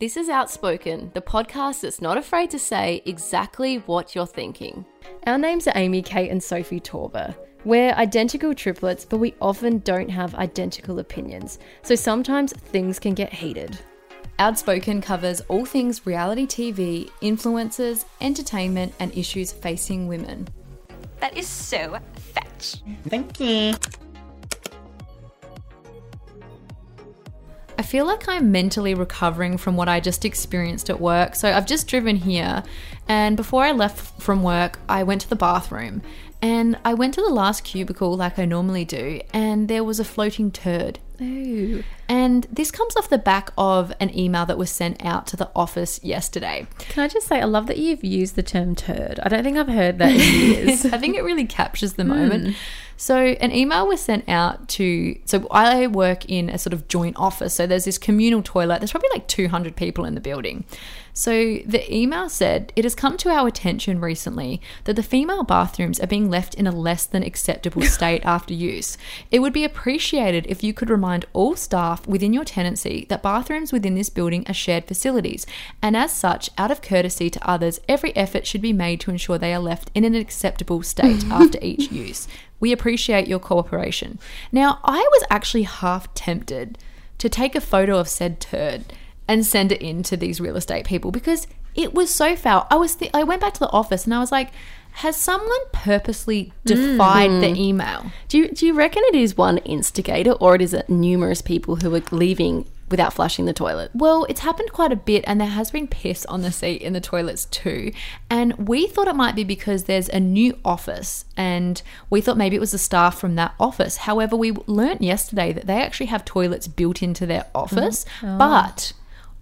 This is Outspoken, the podcast that's not afraid to say exactly what you're thinking. Our names are Amy, Kate, and Sophie Torber. We're identical triplets, but we often don't have identical opinions, so sometimes things can get heated. Outspoken covers all things reality TV, influencers, entertainment, and issues facing women. That is so fetch. Thank you. I feel like I'm mentally recovering from what I just experienced at work. So I've just driven here, and before I left from work, I went to the bathroom. And I went to the last cubicle like I normally do, and there was a floating turd. Ooh. And this comes off the back of an email that was sent out to the office yesterday. Can I just say, I love that you've used the term turd. I don't think I've heard that in years. I think it really captures the moment. Hmm. So, an email was sent out to. So, I work in a sort of joint office. So, there's this communal toilet. There's probably like 200 people in the building. So, the email said, It has come to our attention recently that the female bathrooms are being left in a less than acceptable state after use. It would be appreciated if you could remind all staff within your tenancy that bathrooms within this building are shared facilities, and as such, out of courtesy to others, every effort should be made to ensure they are left in an acceptable state after each use. We appreciate your cooperation. Now, I was actually half tempted to take a photo of said turd and send it in to these real estate people because it was so foul. I was th- I went back to the office and I was like, has someone purposely defied the mm-hmm. email? Do you, do you reckon it is one instigator or it is it numerous people who are leaving without flushing the toilet? Well, it's happened quite a bit, and there has been piss on the seat in the toilets too. And we thought it might be because there's a new office, and we thought maybe it was the staff from that office. However, we learnt yesterday that they actually have toilets built into their office, mm-hmm. oh. but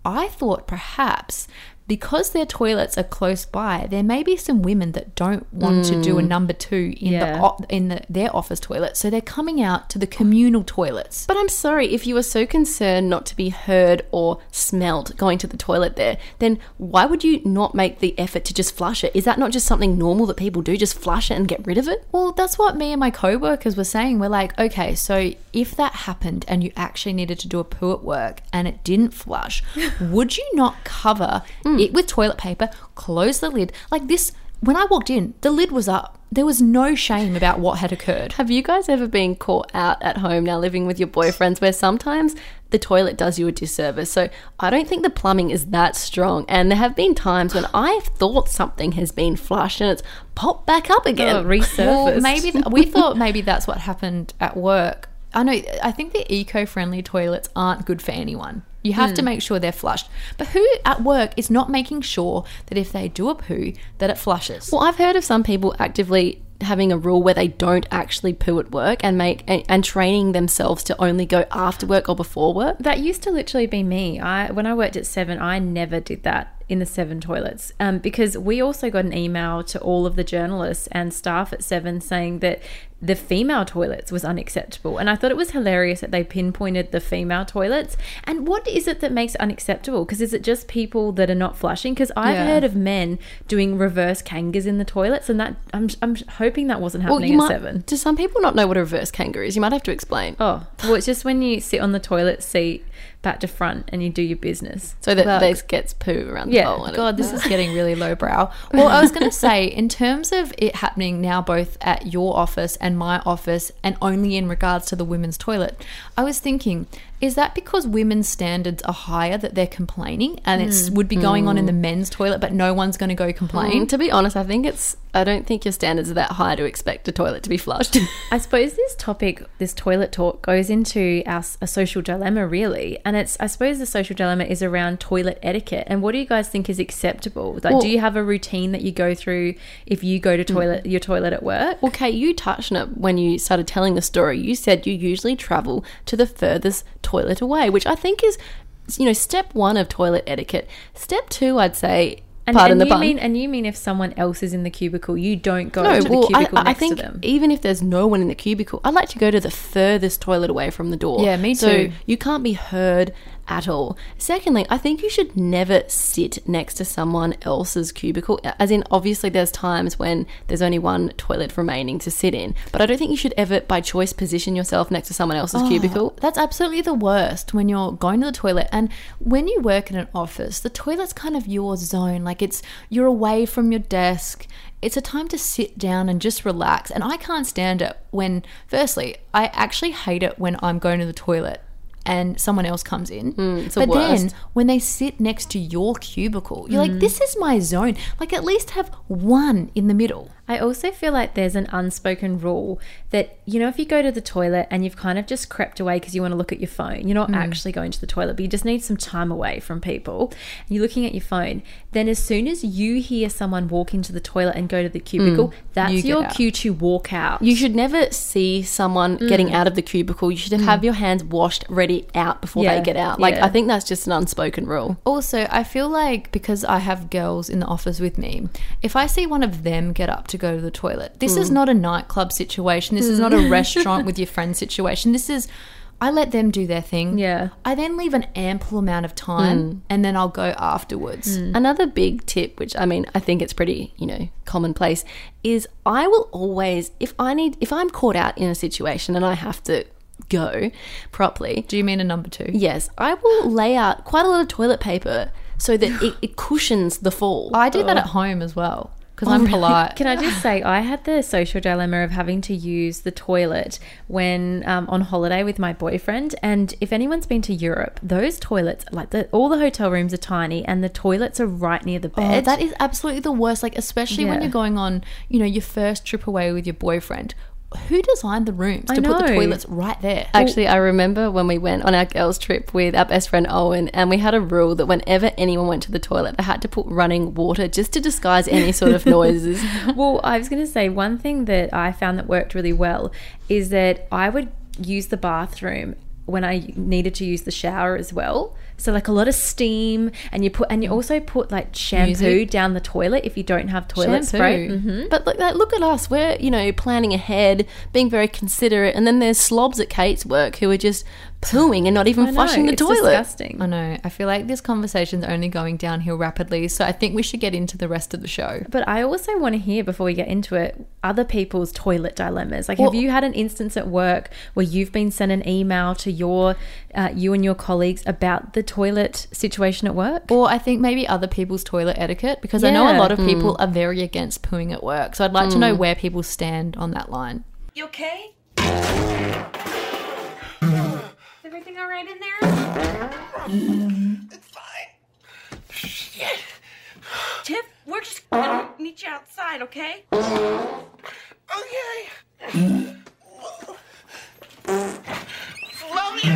I thought perhaps. Because their toilets are close by, there may be some women that don't want to do a mm. number two in the Yeah. o- in the, their office toilet, so they're coming out to the communal toilets. But I'm sorry, if you were so concerned not to be heard or smelled going to the toilet there, then why would you not make the effort to just flush it? Is that not just something normal that people do? Just flush it and get rid of it? Well, that's what me and my co-workers were saying. We're like, okay, so if that happened and you actually needed to do a poo at work and it didn't flush, would you not cover Mm. it with toilet paper, close the lid? Like this, when I walked in, the lid was up. There was no shame about what had occurred. Have you guys ever been caught out at home now living with your boyfriends where sometimes the toilet does you a disservice? So I don't think the plumbing is that strong. And there have been times when I've thought something has been flushed and it's popped back up again. Oh, resurfaced. Well, maybe th- we thought maybe that's what happened at work. I know. I think the eco-friendly toilets aren't good for anyone. You have to hmm. make sure they're flushed. But who at work is not making sure that if they do a poo, that it flushes? Well, I've heard of some people actively having a rule where they don't actually poo at work and make and, and training themselves to only go after work or before work. That used to literally be me. I when I worked at Seven, I never did that in the Seven toilets um, because we also got an email to all of the journalists and staff at Seven saying that the female toilets was unacceptable, and I thought it was hilarious that they pinpointed the female toilets. And what is it that makes it unacceptable? Because is it just people that are not flushing? Because I've Yeah. heard of men doing reverse kangas in the toilets, and that I'm I'm hoping that wasn't happening you at might, Seven. Do some people not know what a reverse kangaroo is? You might have to explain. Oh, well, it's just when you sit on the toilet seat back to front and you do your business. So that Well- there gets poo around Yeah. the hole. I don't- God, this is getting really lowbrow. Well, I was going to say, in terms of it happening now, both at your office and my office, and only in regards to the women's toilet, I was thinking, is that because women's standards are higher that they're complaining, and it hmm. would be going on in the hmm. men's toilet, but no one's going to go complain? Mm, to be honest, I think it's. I don't think your standards are that high to expect a toilet to be flushed. I suppose this topic, this toilet talk, goes into our a social dilemma, really. And it's, I suppose, the social dilemma is around toilet etiquette. And what do you guys think is acceptable? Like, Well- do you have a routine that you go through if you go to hmm. toilet your toilet at work? Well, Kate, you touched on it when you started telling the story. You said you usually travel to the furthest toilet away, which I think is, you know, step one of toilet etiquette. Step two, I'd say, And, pardon and the you pun. mean, and you mean if someone else is in the cubicle, you don't go no, to well, the cubicle I next think to them. even if there's no one in the cubicle, I'd like to go to the furthest toilet away from the door. Yeah, me So too. you can't be heard at all. Secondly, I think you should never sit next to someone else's cubicle. As in, obviously, there's times when there's only one toilet remaining to sit in, but I don't think you should ever, by choice, position yourself next to someone else's oh, cubicle. That's absolutely the worst when you're going to the toilet. And when you work in an office, the toilet's kind of your zone. Like it's, you're away from your desk. It's a time to sit down and just relax. And I can't stand it when, firstly, I actually hate it when I'm going to the toilet and someone else comes in. Hmm, it's the but then when they sit next to your cubicle, you're like, hmm. this is my zone. Like at least have one in the middle. I also feel like there's an unspoken rule that, you know, if you go to the toilet and you've kind of just crept away because you want to look at your phone, you're not mm. actually going to the toilet, but you just need some time away from people, and you're looking at your phone, then as soon as you hear someone walk into the toilet and go to the cubicle, mm. that's You your out. cue to walk out. You should never see someone mm. getting out of the cubicle. You should have your hands washed, ready out before Yeah, they get out. Like, yeah. I think that's just an unspoken rule. Also, I feel like because I have girls in the office with me, if I see one of them get up to go to the toilet, this is hmm. not a nightclub situation. This is not a hmm. restaurant with your friends situation. This is, I let them do their thing. Yeah. I then leave an ample amount of time hmm. and then I'll go afterwards. Another big tip, which I mean, I think it's pretty, you know, commonplace, is I will always, if I need, if I'm caught out in a situation and I have to go properly, Do you mean a number two? yes, I will lay out quite a lot of toilet paper so that it, it cushions the fall. I do that uh, at home as well because I'm polite. Can I just say, I had the social dilemma of having to use the toilet when um, on holiday with my boyfriend. And if anyone's been to Europe, those toilets, like the, all the hotel rooms are tiny, and the toilets are right near the Oh, bed. that is absolutely the worst. Like, especially when you're going on, you know, your first trip away with your boyfriend. Who designed the rooms to put the toilets right there? Actually, I remember when we went on our girls' trip with our best friend Owen, and we had a rule that whenever anyone went to the toilet, they had to put running water just to disguise any sort of noises. well, I was going to say one thing that I found that worked really well is that I would use the bathroom when I needed to use the shower as well. So like a lot of steam, and you put and you also put like shampoo Music. down the toilet if you don't have toilet spray. Shampoo? hmm But look, like, look at us. We're, you know, planning ahead, being very considerate. And then there's slobs at Kate's work who are just pooing and not even I know, flushing the it's toilet. disgusting. I know. I feel like this conversation's only going downhill rapidly, so I think we should get into the rest of the show. But I also want to hear before we get into it other people's toilet dilemmas. Like, Well- have you had an instance at work where you've been sent an email to your, uh, you and your colleagues about the toilet situation at work? Or I think maybe other people's toilet etiquette, because I know a lot of people are very against pooing at work. So I'd like to know where people stand on that line. You okay? Is everything all right in there? It's fine. Shit. Tiff, we're just gonna meet you outside, okay? Okay. Love you.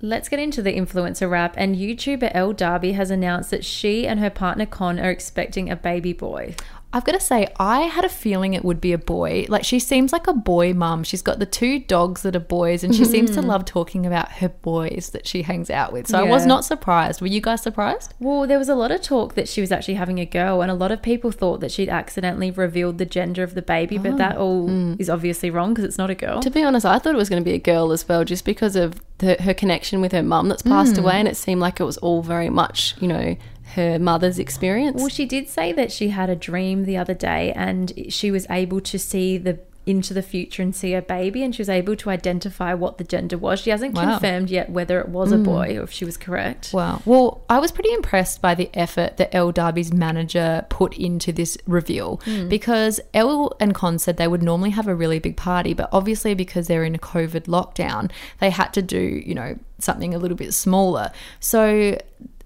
Let's get into the influencer wrap. And YouTuber Elle Darby has announced that she and her partner Con are expecting a baby boy. I've got to say, I had a feeling it would be a boy. Like, she seems like a boy mum. She's got the two dogs that are boys, and she seems to mm-hmm. love talking about her boys that she hangs out with. So I was not surprised. Were you guys surprised? Well, there was a lot of talk that she was actually having a girl, and a lot of people thought that she'd accidentally revealed the gender of the baby, but that oh. all mm. is obviously wrong because it's not a girl. To be honest, I thought it was going to be a girl as well, just because of the, her connection with her mum that's passed mm. away, and it seemed like it was all very much, you know, her mother's experience. Well, she did say that she had a dream the other day and she was able to see the into the future and see her baby and she was able to identify what the gender was. She hasn't Wow. confirmed yet whether it was a mm. boy or if she was correct. Wow. Well, I was pretty impressed by the effort that Elle Darby's manager put into this reveal mm. because Elle and Con said they would normally have a really big party, but obviously because they're in a COVID lockdown, they had to do, you know, something a little bit smaller. So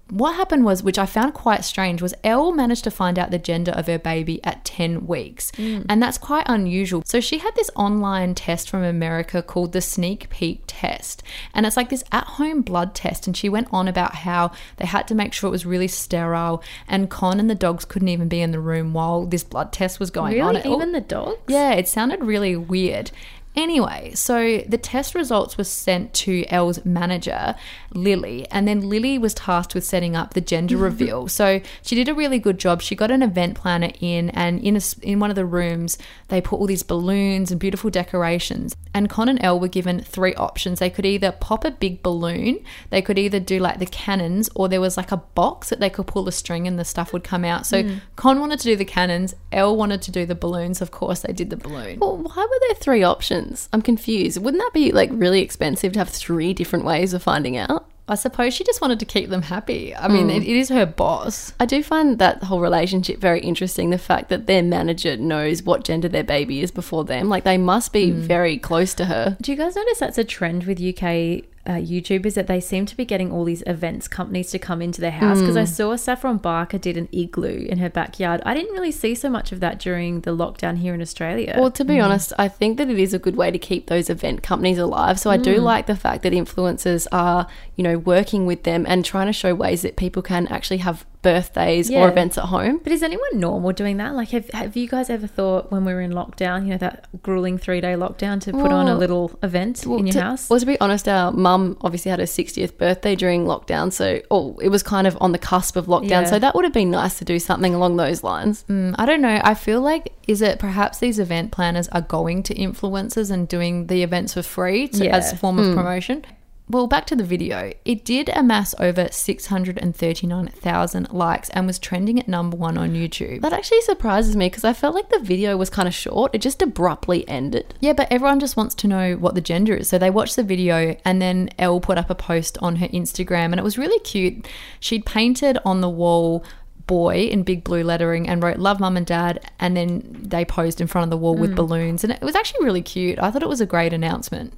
what happened was, which I found quite strange, was Elle managed to find out the gender of her baby at 10 weeks. Mm. And that's quite unusual. So she had this online test from America called the Sneak Peek Test. And it's like this at home blood test. And she went on about how they had to make sure it was really sterile. And Con and the dogs couldn't even be in the room while this blood test was going on. Really? All- Even the dogs? yeah, it sounded really weird. Anyway, so the test results were sent to Elle's manager, Lily, and then Lily was tasked with setting up the gender reveal. So she did a really good job. She got an event planner in, and in a in one of the rooms, they put all these balloons and beautiful decorations. And Con and Elle were given three options. They could either pop a big balloon, they could either do like the cannons, or there was like a box that they could pull a string and the stuff would come out. So hmm. Con wanted to do the cannons, Elle wanted to do the balloons. Of course, they did the balloon. Well, why were there three options? I'm confused. Wouldn't that be like really expensive to have three different ways of finding out? I suppose she just wanted to keep them happy. I mean, mm. it, it is her boss. I do find that whole relationship very interesting. The fact that their manager knows what gender their baby is before them. Like they must be hmm. very close to her. Do you guys notice that's a trend with UK uh, YouTubers that they seem to be getting all these events companies to come into their house? Because I mm. saw Saffron Barker did an igloo in her backyard. I didn't really see so much of that during the lockdown here in Australia. Well, to be mm. honest, I think that it is a good way to keep those event companies alive. So I do mm. like the fact that influencers are, you know, working with them and trying to show ways that people can actually have birthdays Yeah. or events at home. but is anyone normal doing that? Like, have, have you guys ever thought when we were in lockdown, you know, that grueling three day lockdown to put on a little event in your to, house? Well, to be honest, our mum obviously had her 60th birthday during lockdown. So, oh, it was kind of on the cusp of lockdown. Yeah. So that would have been nice to do something along those lines. Mm, I don't know. I feel like is it perhaps these event planners are going to influencers and doing the events for free to, Yeah. as a form of promotion? Well, back to the video. It did amass over 639,000 likes and was trending at number one on YouTube. That actually surprises me because I felt like the video was kind of short. It just abruptly ended. Yeah, but everyone just wants to know what the gender is. So they watched the video and then Elle put up a post on her Instagram and it was really cute. She'd painted on the wall boy in big blue lettering and wrote love mum and dad and then they posed in front of the wall with mm. balloons and it was actually really cute. I thought it was a great announcement.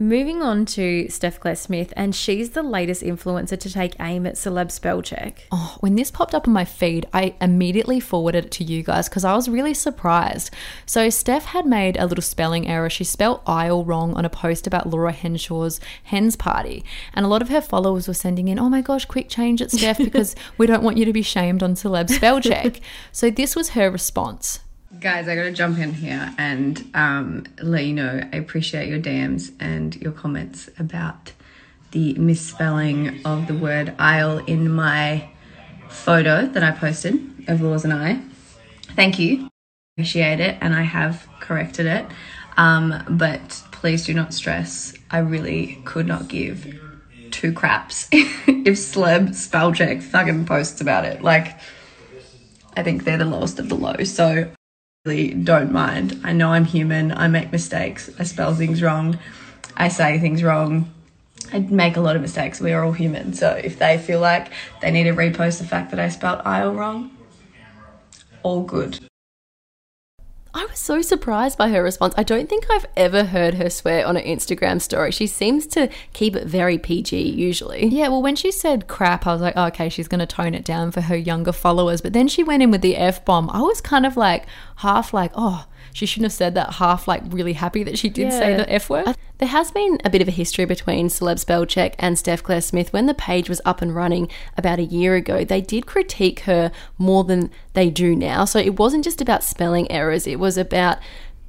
Moving on to Steph Claire Smith, and she's the latest influencer to take aim at celeb spell check. Oh, when this popped up on my feed, I immediately forwarded it to you guys because I was really surprised. So, Steph had made a little spelling error. She spelled aisle wrong on a post about Laura Henshaw's hens party. And a lot of her followers were sending in, oh my gosh, quick change it, Steph, because we don't want you to be shamed on celeb spell check. so, this was her response. Guys, I gotta jump in here and um, let you know I appreciate your DMs and your comments about the misspelling of the word aisle in my photo that I posted of Laws and I. Thank you. Appreciate it, and I have corrected it. Um, but please do not stress. I really could not give two craps if Celeb spell check fucking posts about it. Like, I think they're the lowest of the low. So really don't mind. I know I'm human. I make mistakes. I spell things wrong. I say things wrong. I make a lot of mistakes. We are all human. So if they feel like they need to repost the fact that I spelled aisle wrong, all good. I was so surprised by her response. I don't think I've ever heard her swear on an Instagram story. She seems to keep it very PG usually. Yeah, well, when she said crap, I was like, oh, okay, she's going to tone it down for her younger followers. But then she went in with the F bomb. I was kind of like, half like, oh, she shouldn't have said that, half like really happy that she did say Yeah. the F word. There has been a bit of a history between Celeb Spellcheck and Steph Claire Smith. When the page was up and running about a year ago, they did critique her more than they do now. So it wasn't just about spelling errors, it was about,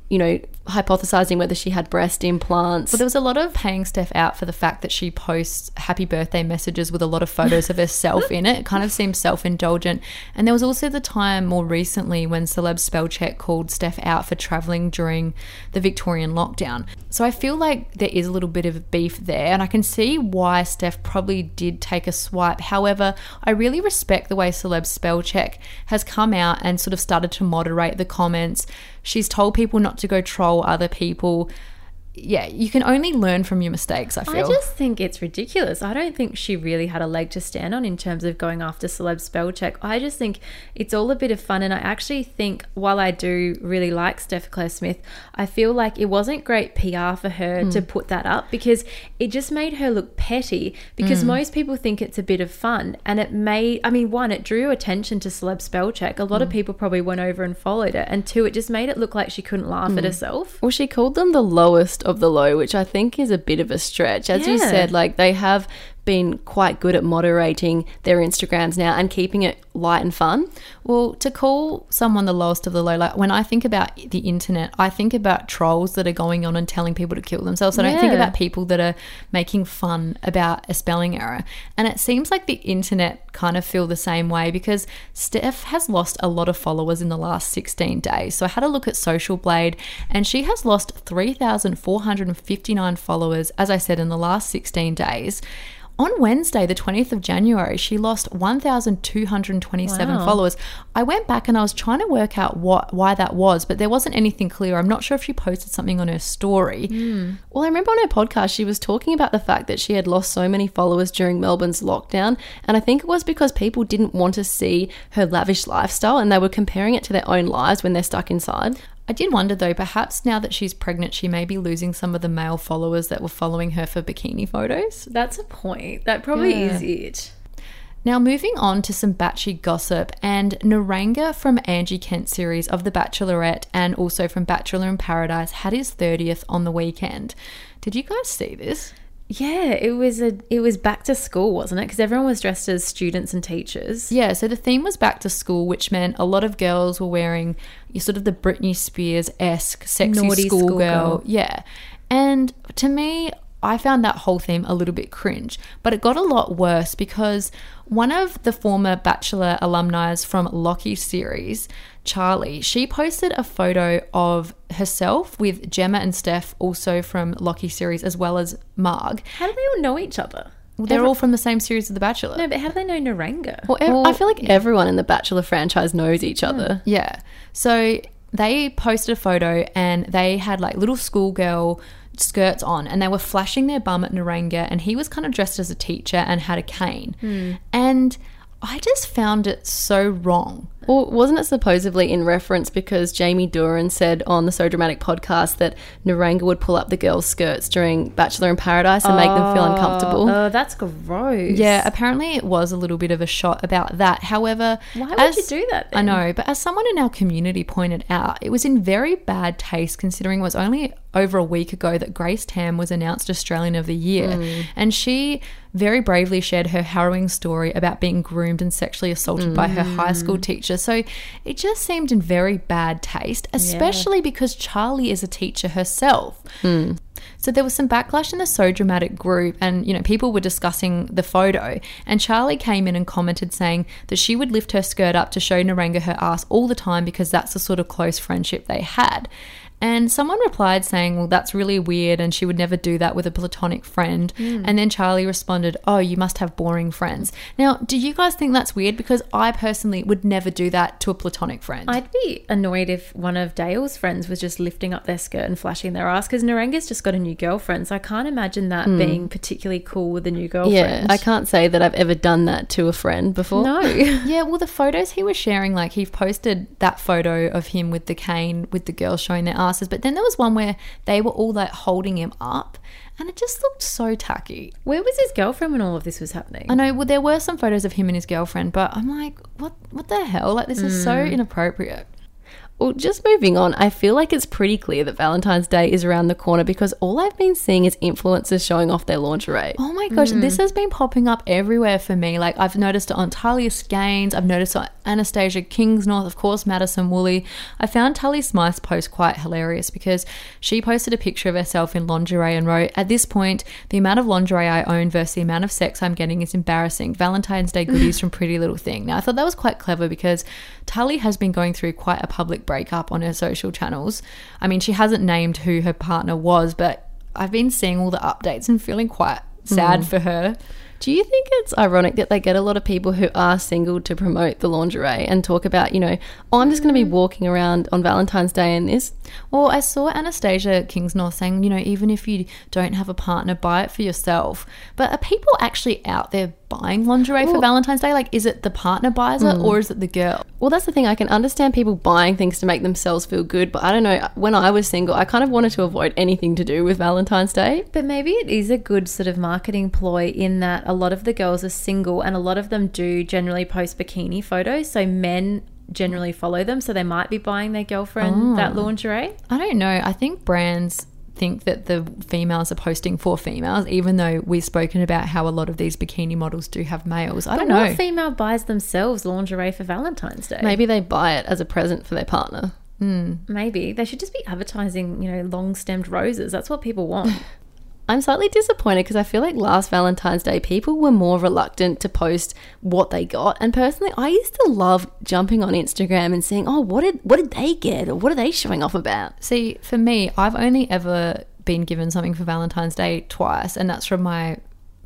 you know, hypothesizing whether she had breast implants. But there was a lot of paying Steph out for the fact that she posts happy birthday messages with a lot of photos of herself in it. It kind of seems self indulgent. And there was also the time more recently when Celeb Spellcheck called Steph out for traveling during the Victorian lockdown. So I feel like there is a little bit of beef there, and I can see why Steph probably did take a swipe. However, I really respect the way Celeb Spellcheck has come out and sort of started to moderate the comments. She's told people not to go troll other people. Yeah, you can only learn from your mistakes, I feel. I just think it's ridiculous. I don't think she really had a leg to stand on in terms of going after celeb spell check. I just think it's all a bit of fun. And I actually think, while I do really like Steph Claire Smith, I feel like it wasn't great PR for her Hmm. to put that up because it just made her look petty. Because Hmm. most people think it's a bit of fun. And it made, I mean, one, it drew attention to celeb spell check. A lot Hmm. of people probably went over and followed it. And two, it just made it look like she couldn't laugh Hmm. at herself. Well, she called them the lowest of the low, which I think is a bit of a stretch. As you said, like they have been quite good at moderating their Instagrams now and keeping it light and fun. Well, to call someone the lowest of the low, like when I think about the internet, I think about trolls that are going on and telling people to kill themselves. I don't think about people that are making fun about a spelling error. And it seems like the internet kind of feel the same way because Steph has lost a lot of followers in the last 16 days. So I had a look at Social Blade and she has lost 3,459 followers, as I said, in the last 16 days. On Wednesday, the 20th of January, she lost 1,227 Wow. followers. I went back and I was trying to work out what why that was, but there wasn't anything clear. I'm not sure if she posted something on her story. Hmm. Well, I remember on her podcast, she was talking about the fact that she had lost so many followers during Melbourne's lockdown. And I think it was because people didn't want to see her lavish lifestyle and they were comparing it to their own lives when they're stuck inside. I did wonder though, perhaps now that she's pregnant, she may be losing some of the male followers that were following her for bikini photos. That's a point. That probably Yeah. is it. Now, moving on to some batchy gossip, and Niranga from Angie Kent series of The Bachelorette and also from Bachelor in Paradise had his 30th on the weekend. Did you guys see this? Yeah, it was a it was back to school, wasn't it? Because everyone was dressed as students and teachers. Yeah, so the theme was back to school, which meant a lot of girls were wearing sort of the Britney Spears esque sexy schoolgirl. schoolgirl. Yeah. And to me, I found that whole theme a little bit cringe, but it got a lot worse because one of the former Bachelor alumni from Locky series, Charlie, she posted a photo of herself with Gemma and Steph, also from Locky series, as well as Marg. How do they all know each other? Well, they're all from the same series of The Bachelor. No, but how do they know Niranga? Well, ev- I feel like everyone in the Bachelor franchise knows each other. Hmm, yeah. So they posted a photo and they had like little schoolgirl skirts on and they were flashing their bum at Niranga and he was kind of dressed as a teacher and had a cane. Hmm. And I just found it so wrong. Well, wasn't it supposedly in reference because Jamie Doran said on the So Dramatic podcast that Niranga would pull up the girls' skirts during Bachelor in Paradise and make them feel uncomfortable? Oh, that's gross. Yeah, apparently it was a little bit of a shot about that. However, Why would you do that I know, but as someone in our community pointed out, it was in very bad taste considering it was only over a week ago that Grace Tame was announced Australian of the Year. Mm. And she very bravely shared her harrowing story about being groomed and sexually assaulted by her high school Mm. Teacher. So it just seemed in very bad taste, especially because Charlie is a teacher herself. Hmm. So there was some backlash in the So Dramatic group, and you know people were discussing the photo. And Charlie came in and commented saying that she would lift her skirt up to show Niranga her ass all the time because that's the sort of close friendship they had. And someone replied saying, Well, that's really weird, and she would never do that with a platonic friend. Hmm. And then Charlie responded, Oh, you must have boring friends. Now, do you guys think that's weird? Because I personally would never do that to a platonic friend. I'd be annoyed if one of Dale's friends was just lifting up their skirt and flashing their ass because Niranga's just got a new girlfriend. So I can't imagine that hmm. being particularly cool with a new girlfriend. yeah, I can't say that I've ever done that to a friend before. No. Yeah, well, the photos he was sharing, like he posted that photo of him with the cane with the girl showing their but then there was one where they were all like holding him up, and it just looked so tacky. Where was his girlfriend when all of this was happening? I know, well, there were some photos of him and his girlfriend, but I'm like, what, what the hell? Like, this is so hmm. inappropriate. Well, just moving on, I feel like it's pretty clear that Valentine's Day is around the corner because all I've been seeing is influencers showing off their lingerie. Oh my gosh, this hmm. has been popping up everywhere for me. Like I've noticed it on Talia Gaines, I've noticed it on Anastasia Kingsnorth, of course, Madison Woolley. I found Tali Smythe's post quite hilarious because she posted a picture of herself in lingerie and wrote, At this point, the amount of lingerie I own versus the amount of sex I'm getting is embarrassing. Valentine's Day goodies from Pretty Little Thing. Now I thought that was quite clever because Tali has been going through quite a public breakup on her social channels. I mean, she hasn't named who her partner was, but I've been seeing all the updates and feeling quite sad hmm. for her. Do you think it's ironic that they get a lot of people who are single to promote the lingerie and talk about, you know, oh, I'm just going to be hmm. walking around on Valentine's Day in this? Well, I saw Anastasia Kingsnorth saying, you know, even if you don't have a partner, buy it for yourself. But are people actually out there buying lingerie for Valentine's Day? Like, is it the partner buys it hmm. or is it the girl? Well, that's the thing. I can understand people buying things to make themselves feel good, but I don't know. When I was single, I kind of wanted to avoid anything to do with Valentine's Day. But maybe it is a good sort of marketing ploy in that a lot of the girls are single and a lot of them do generally post bikini photos. So men generally follow them. So they might be buying their girlfriend that oh. lingerie. I don't know. I think brands think that the females are posting for females, even though we've spoken about how a lot of these bikini models do have males. I But don't know. what female buys themselves lingerie for Valentine's Day? Maybe they buy it as a present for their partner. Hmm. Maybe they should just be advertising, you know, long stemmed roses. That's what people want. I'm slightly disappointed because I feel like last Valentine's Day people were more reluctant to post what they got. And personally, I used to love jumping on Instagram and seeing, oh, what did what did they get or what are they showing off about? See, for me, I've only ever been given something for Valentine's Day twice, and that's from my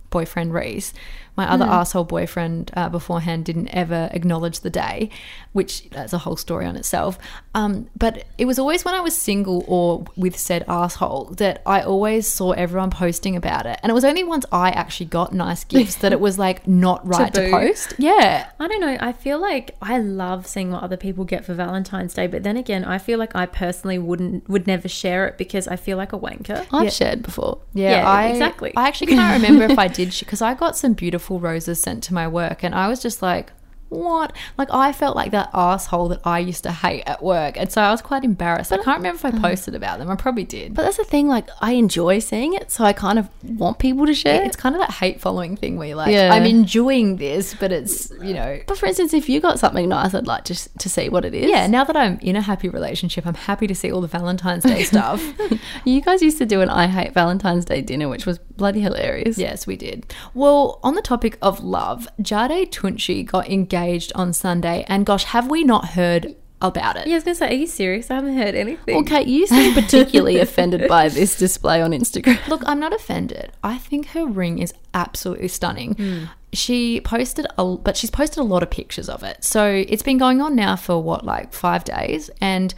boyfriend Reese. My other asshole boyfriend uh, beforehand didn't ever acknowledge the day, which that's a whole story on itself. Um, but it was always when I was single or with said asshole that I always saw everyone posting about it, and it was only once I actually got nice gifts that it was like not right to post. Yeah, I don't know. I feel like I love seeing what other people get for Valentine's Day, but then again, I feel like I personally wouldn't would never share it because I feel like a wanker. I've shared before. Yeah, Yeah, I, exactly. I actually can't remember if I did because I got some beautiful roses sent to my work, and I was just like, "What?" Like I felt like that asshole that I used to hate at work, and so I was quite embarrassed. I can't remember if I uh-huh. posted about them. I probably did. But that's the thing, like I enjoy seeing it, so I kind of want people to share. it's kind of that hate following thing where you're like, Yeah. I'm enjoying this, but it's you know. but for instance, if you got something nice, I'd like to to see what it is. Yeah, now that I'm in a happy relationship, I'm happy to see all the Valentine's Day stuff. You guys used to do an I hate Valentine's Day dinner, which was bloody hilarious. Yes, we did. Well, on the topic of love, Jade Tunchy got engaged on Sunday, and gosh, have we not heard about it? Yeah, I was gonna say, are you serious? I haven't heard anything. Well, Kate, you seem particularly offended by this display on Instagram. Look, I'm not offended. I think her ring is absolutely stunning. Hmm. She posted a but she's posted a lot of pictures of it. So it's been going on now for what like 5 days and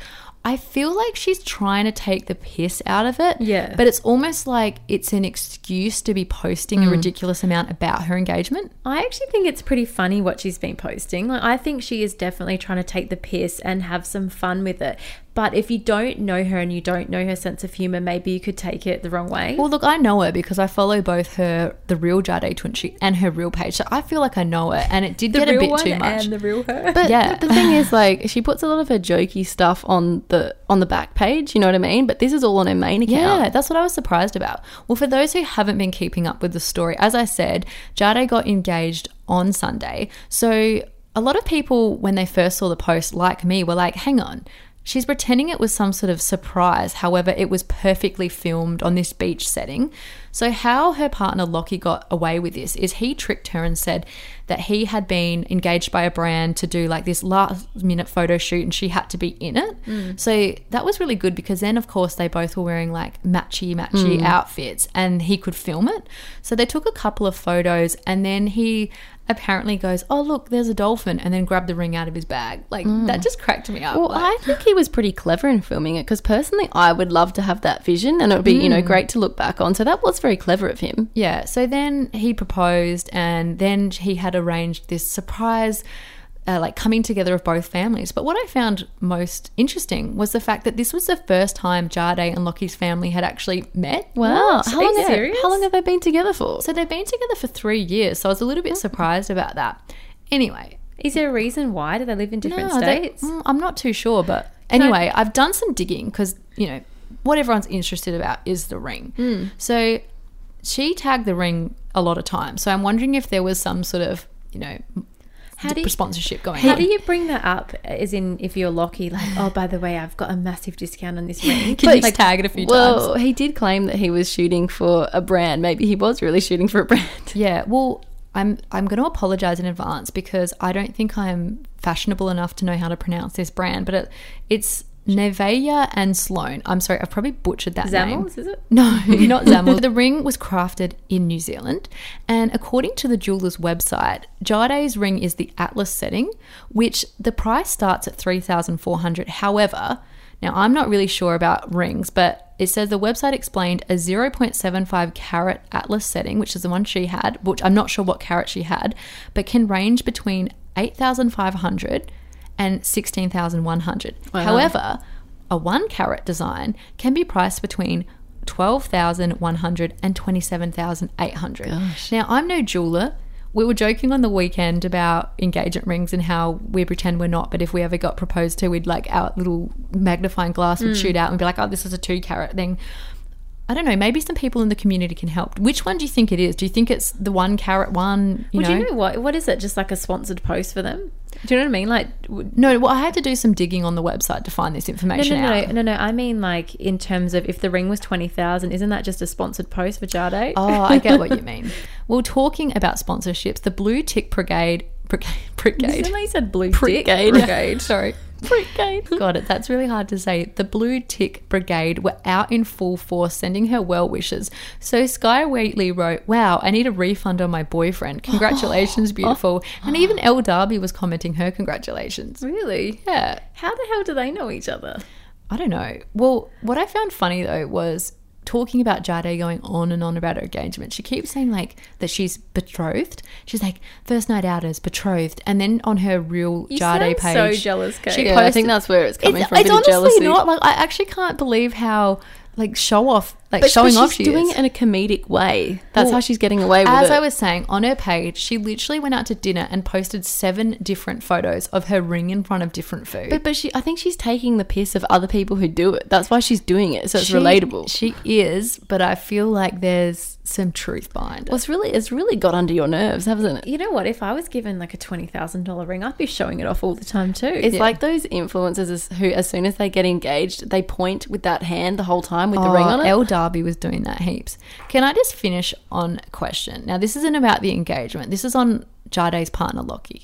I feel like she's trying to take the piss out of it. Yeah. But it's almost like it's an excuse to be posting a mm. ridiculous amount about her engagement. I actually think it's pretty funny what she's been posting. Like, I think she is definitely trying to take the piss and have some fun with it. But if you don't know her and you don't know her sense of humor, maybe you could take it the wrong way. Well, look, I know her because I follow both her, the real Jade Tunchy, and her real page. So I feel like I know her, and it did the get a bit one too much. and the real her. But Yeah. the thing is, like, she puts a lot of her jokey stuff on the on the back page. You know what I mean? But this is all on her main account. Yeah, that's what I was surprised about. Well, for those who haven't been keeping up with the story, as I said, Jade got engaged on Sunday. So a lot of people, when they first saw the post, like me, were like, hang on. She's pretending it was some sort of surprise. However, it was perfectly filmed on this beach setting. So, how her partner Lockie got away with this is he tricked her and said that he had been engaged by a brand to do like this last minute photo shoot and she had to be in it. Mm. So, that was really good because then, of course, they both were wearing like matchy, matchy mm. outfits and he could film it. So, they took a couple of photos and then he apparently goes, Oh, look, there's a dolphin, and then grabbed the ring out of his bag. Like, that mm. just cracked me up. Well, like- I think he was pretty clever in filming it because personally, I would love to have that vision, and it would be you know mm. great to look back on. So that was very clever of him. Yeah, so then he proposed, and then he had arranged this surprise, uh, like coming together of both families. But what I found most interesting was the fact that this was the first time Jade and Lockie's family had actually met. Wow, how long, serious? how long have they been together for? So they've been together for three years, so I was a little bit surprised about that. Anyway, Is there a reason why? Do they live in different no, they- states? mm, I'm not too sure, but anyway, I've done some digging because you know what everyone's interested about is the ring. Hmm. So she tagged the ring a lot of times. So I'm wondering if there was some sort of you know How do you- sponsorship going How on. do you bring that up? As in, if you're lucky, like, oh, by the way, I've got a massive discount on this ring. Can you just tag it a few well, times? he did claim that he was shooting for a brand. Maybe he was really shooting for a brand. Yeah. Well, I'm I'm going to apologize in advance because I don't think I'm fashionable enough to know how to pronounce this brand, but it, it's Nevaeh and Sloan. I'm sorry, I've probably butchered that name. Zamels, is it? No, not Zamel. the ring was crafted in New Zealand, and according to the jeweler's website, Jade's ring is the Atlas setting, which the price starts at three thousand four hundred. However, now I'm not really sure about rings, but it says the website explained a 0.75 carat Atlas setting, which is the one she had, which I'm not sure what carat she had, but can range between 8,500 and 16,100. However, a one carat design can be priced between 12,100 and 27,800. Now, I'm no jeweler. We were joking on the weekend about engagement rings and how we pretend we're not, but if we ever got proposed to, we'd like our little magnifying glass would hmm. shoot out and be like, oh, this is a two carat thing. I don't know. Maybe some people in the community can help. Which one do you think it is? Do you think it's the one carat one? You Would know? you know what? What is it? Just like a sponsored post for them? Do you know what I mean? Like, w- No, well, I had to do some digging on the website to find this information no, no, out. no, no. I mean, like in terms of if the ring was twenty thousand, isn't that just a sponsored post for Jade? Oh, I get what you mean. Well, talking about sponsorships, the Blue Tick Brigade, Brigade, Brigade, that said blue Brigade, dick? Brigade, sorry. Brigade. Got it. That's really hard to say. The Blue Tick Brigade were out in full force sending her well wishes. So Skye Wheatley wrote, Wow, I need a refund on my boyfriend. Congratulations, beautiful. And even Elle Darby was commenting her congratulations. Really? Yeah. How the hell do they know each other? I don't know. Well, what I found funny though was talking about Jade going on and on about her engagement. She keeps saying like that she's betrothed. She's like first night out as betrothed, and then on her real You Jade sound page, so jealous, Kate. she Yeah, I think that's where it's coming it's, from. it's honestly jealousy. not like I actually can't believe how like show off like But, showing but off she's she doing is. it in a comedic way. That's Well, how she's getting away with As it. As I was saying, on her page, she literally went out to dinner and posted seven different photos of her ring in front of different food. but but she, I think she's taking the piss of other people who do it. That's why she's doing it, so it's She- relatable. She is, but I feel like there's some truth behind it. well, it's really, it's really got under your nerves, hasn't it? You know what? If I was given like a twenty thousand dollar ring, I'd be showing it off all the time too. It's like those influencers who, as soon as they get engaged, they point with that hand the whole time with the ring on oh, it. Elle Darby was doing that heaps. Can I just finish on a question? Now, this isn't about the engagement. This is on Jade's partner, Lockie.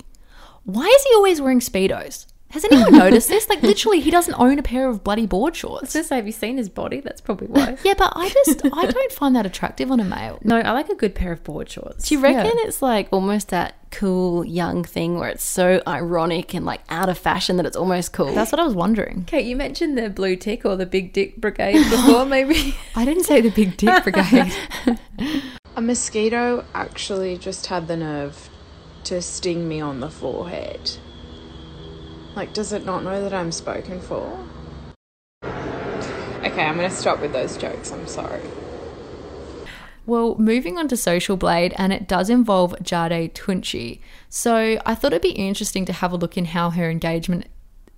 Why is he always wearing Speedos? Has anyone noticed this? Like, literally, he doesn't own a pair of bloody board I was shorts. gonna say, have you seen his body? That's probably why. Yeah, but I just, I don't find that attractive on a male. No, I like a good pair of board shorts. Do you reckon Yeah. it's like almost that cool young thing where it's so ironic and like out of fashion that it's almost cool? That's what I was wondering. Kate, you mentioned the blue tick or the big dick brigade before, maybe. I didn't say the big dick brigade. A mosquito actually just had the nerve to sting me on the forehead. Like, does it not know that I'm spoken for? Okay, I'm gonna stop with those jokes, I'm sorry. Well, moving on to Social Blade, and it does involve Jade Tunchy. So I thought it'd be interesting to have a look in how her engagement,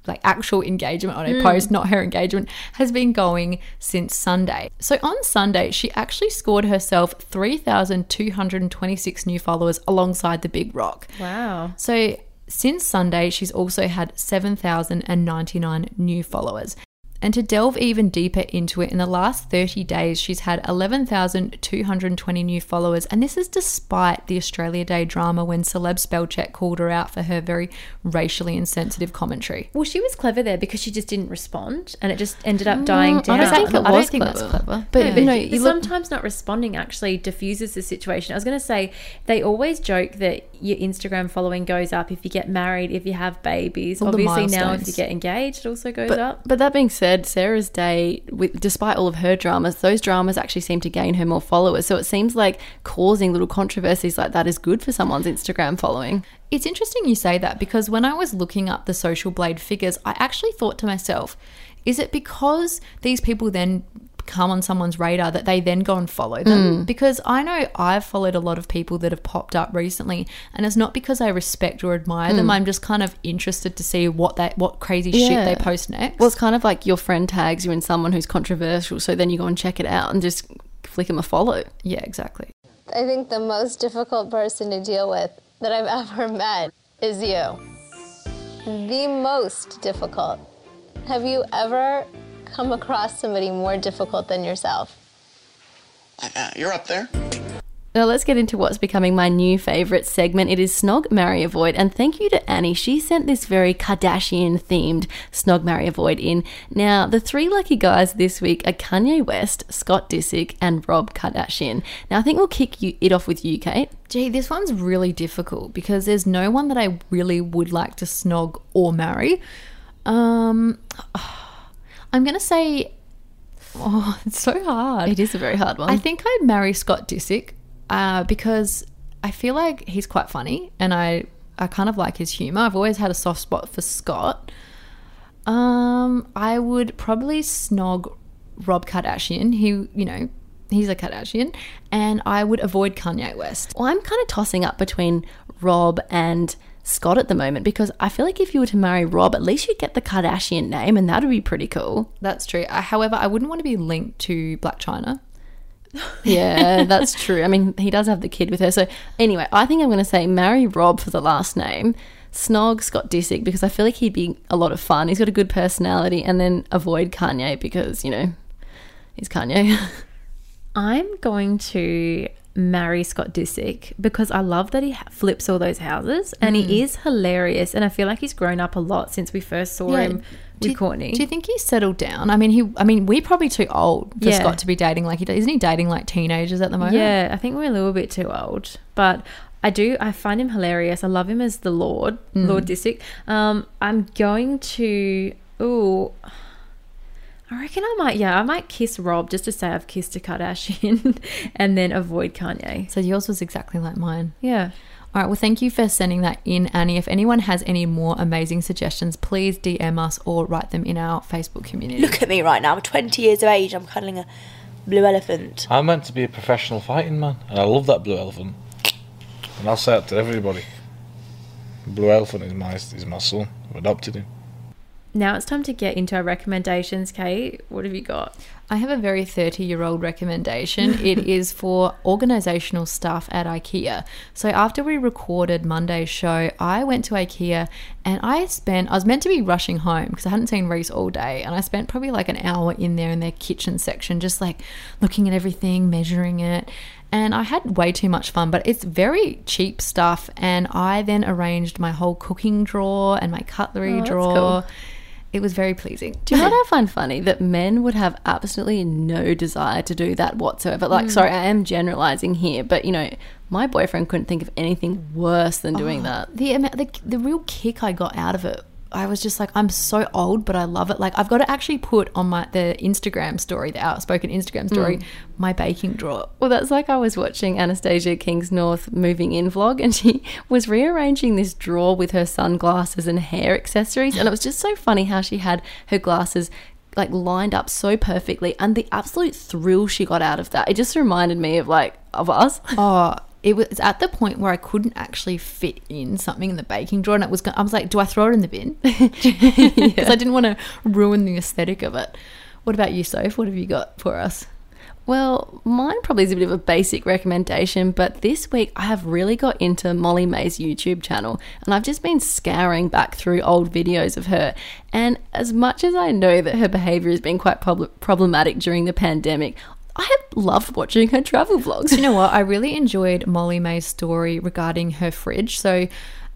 like actual engagement on her hmm. post, not her engagement, has been going since Sunday. So on Sunday, she actually scored herself 3,226 new followers alongside the Big Rock. wow. So since Sunday, she's also had 7,099 new followers. And to delve even deeper into it, in the last 30 days, she's had 11,220 new followers. And this is despite the Australia Day drama when Celeb Spellcheck called her out for her very racially insensitive commentary. Well, she was clever there because she just didn't respond, and it just ended up dying Mm, I don't think it I don't was think that's clever. clever. But, Yeah, you know, but you look, sometimes not responding actually diffuses the situation. I was going to say they always joke that your Instagram following goes up if you get married, if you have babies. All Obviously, now if you get engaged, it also goes but, up. but that being said, Sarah's day, with, despite all of her dramas, those dramas actually seem to gain her more followers. So it seems like causing little controversies like that is good for someone's Instagram following. It's interesting you say that because when I was looking up the social blade figures, I actually thought to myself, is it because these people then come on someone's radar that they then go and follow them? Mm. Because I know I've followed a lot of people that have popped up recently, and it's not because I respect or admire them. Mm. I'm just kind of interested to see what that what crazy shit they post next. Well, it's kind of like your friend tags you in someone who's controversial, so then you go and check it out and just flick them a follow. yeah, exactly. I think the most difficult person to deal with that I've ever met is you. The most difficult. Have you ever come across somebody more difficult than yourself? Uh, you're up there. Now let's get into what's becoming my new favourite segment. It is Snog, Marry, Avoid. And thank you to Annie. She sent this very Kardashian themed Snog, Marry, Avoid in. Now, the three lucky guys this week are Kanye West, Scott Disick, and Rob Kardashian. Now, I think we'll kick you, it off with you, Kate. Gee, this one's really difficult because there's no one that I really would like to snog or marry. Um, I'm gonna say, oh, it's so hard. It is a very hard one. I think I'd marry Scott Disick uh, because I feel like he's quite funny and I, I kind of like his humor. I've always had a soft spot for Scott. Um, I would probably snog Rob Kardashian. He, you know, he's a Kardashian, and I would avoid Kanye West. Well, I'm kind of tossing up between Rob and Scott at the moment because I feel like if you were to marry Rob, at least you'd get the Kardashian name and that would be pretty cool. That's true. I, however, I wouldn't want to be linked to Blac Chyna. Yeah, that's true. I mean, he does have the kid with her. So anyway, I think I'm going to say marry Rob for the last name. Snog Scott Disick because I feel like he'd be a lot of fun. He's got a good personality, and then avoid Kanye because you know he's Kanye. I'm going to marry Scott Disick because I love that he flips all those houses and he is hilarious. And I feel like he's grown up a lot since we first saw Yeah. him Do with you- Kourtney. Do you think he's settled down? I mean, he. I mean, we're probably too old for Yeah. Scott to be dating like he does. Isn't he dating like teenagers at the moment? Yeah, I think we're a little bit too old, but I do. I find him hilarious. I love him as the Lord, Mm. Lord Disick. Um, I'm going to. Ooh, I reckon I might. Yeah, I might kiss Rob just to say I've kissed a Kardashian, and then avoid Kanye. So yours was exactly like mine. Yeah. All right. Well, thank you for sending that in, Annie. If anyone has any more amazing suggestions, please DM us or write them in our Facebook community. Look at me right now. I'm 20 years of age. I'm cuddling a blue elephant. I'm meant to be a professional fighting man, and I love that blue elephant. And I'll say it to everybody. Blue elephant is my is my son. I've adopted him. Now it's time to get into our recommendations. Kate, what have you got? I have a very 30 year old recommendation. it is for organizational stuff at IKEA. So, after we recorded Monday's show, I went to IKEA and I spent, I was meant to be rushing home because I hadn't seen Reese all day. And I spent probably like an hour in there in their kitchen section, just like looking at everything, measuring it. And I had way too much fun, but it's very cheap stuff. And I then arranged my whole cooking drawer and my cutlery Oh, drawer. cool. It was very pleasing. Do you know what I find funny? That men would have absolutely no desire to do that whatsoever. Like, mm. sorry, I am generalizing here, but you know, my boyfriend couldn't think of anything worse than doing oh, that. the the, the real kick I got out of it, I was just like, I'm so old, but I love it. Like, I've got to actually put on my the Instagram story, the outspoken Instagram story, mm. my baking drawer. Well, that's like I was watching Anastasia King's North moving in vlog, and she was rearranging this drawer with her sunglasses and hair accessories, and it was just so funny how she had her glasses like lined up so perfectly, and the absolute thrill she got out of that. It just reminded me of like of us. Oh, it was at the point where I couldn't actually fit in something in the baking drawer, and it was. I was like, do I throw it in the bin? Because I didn't want to ruin the aesthetic of it. What about you, Soph? What have you got for us? Well, mine probably is a bit of a basic recommendation, but this week I have really got into Molly-Mae's YouTube channel and I've just been scouring back through old videos of her. And as much as I know that her behavior has been quite prob- problematic during the pandemic, I have loved watching her travel vlogs. You know what? I really enjoyed Molly-Mae's story regarding her fridge. So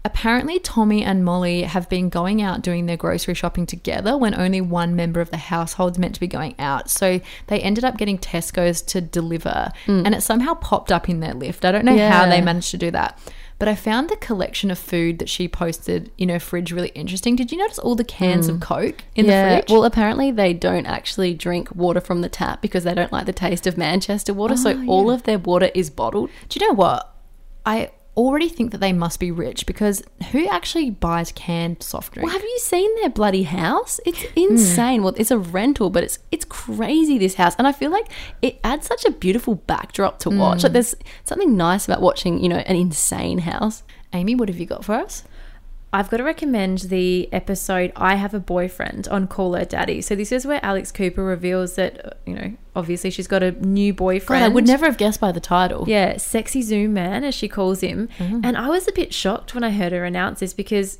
apparently Tommy and Molly have been going out doing their grocery shopping together when only one member of the household's meant to be going out. So they ended up getting Tesco's to deliver hmm. and it somehow popped up in their lift. I don't know how they managed to do that. But I found the collection of food that she posted in her fridge really interesting. Did you notice all the cans of hmm. Coke in yeah, the fridge? well, apparently they don't actually drink water from the tap because they don't like the taste of Manchester water. so oh, all of their water is bottled. Do you know what? I already think that they must be rich because who actually buys canned soft drink? Well, have you seen their bloody house? It's hmm. insane. Well, it's a rental, but it's it's crazy this house, and I feel like it adds such a beautiful backdrop to watch. Hmm. Like there's something nice about watching, you know, an insane house. Amy, what have you got for us? I've got to recommend the episode I Have a Boyfriend on Call Her Daddy. So this is where Alex Cooper reveals that, uh, you know, obviously she's got a new boyfriend. God, I would never have guessed by the title. Yeah, sexy Zoom man, as she calls him. Mm-hmm. And I was a bit shocked when I heard her announce this because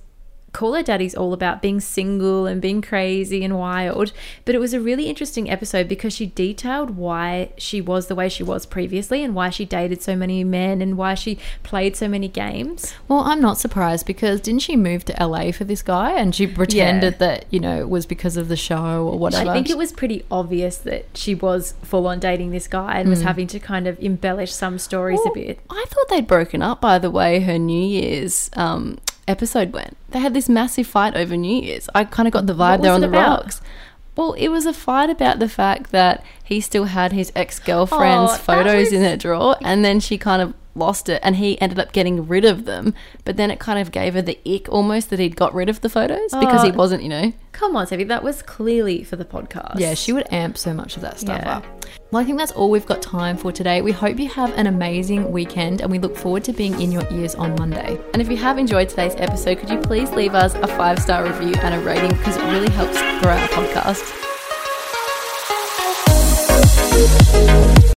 Call Her Daddy's all about being single and being crazy and wild. But it was a really interesting episode because she detailed why she was the way she was previously and why she dated so many men and why she played so many games. Well, I'm not surprised because didn't she move to LA for this guy and she pretended that, you know, it was because of the show or whatever? I think it was pretty obvious that she was full on dating this guy and was having to kind of embellish some stories a bit. I thought they'd broken up by the way her New Year's um, episode went. They had this massive fight over New Year's. I kind of got the vibe What there on it the about? rocks. Well, it was a fight about the fact that he still had his ex girlfriend's Oh, that photos in was- her drawer, and then she kind of lost it, and he ended up getting rid of them. But then it kind of gave her the ick almost that he'd got rid of the photos because he Oh. wasn't, you know. Come on, Sevi, that was clearly for the podcast. Yeah, she would amp so much of that stuff Yeah. up. Well, I think that's all we've got time for today. We hope you have an amazing weekend and we look forward to being in your ears on Monday. And if you have enjoyed today's episode, could you please leave us a five star review and a rating because it really helps grow our podcast.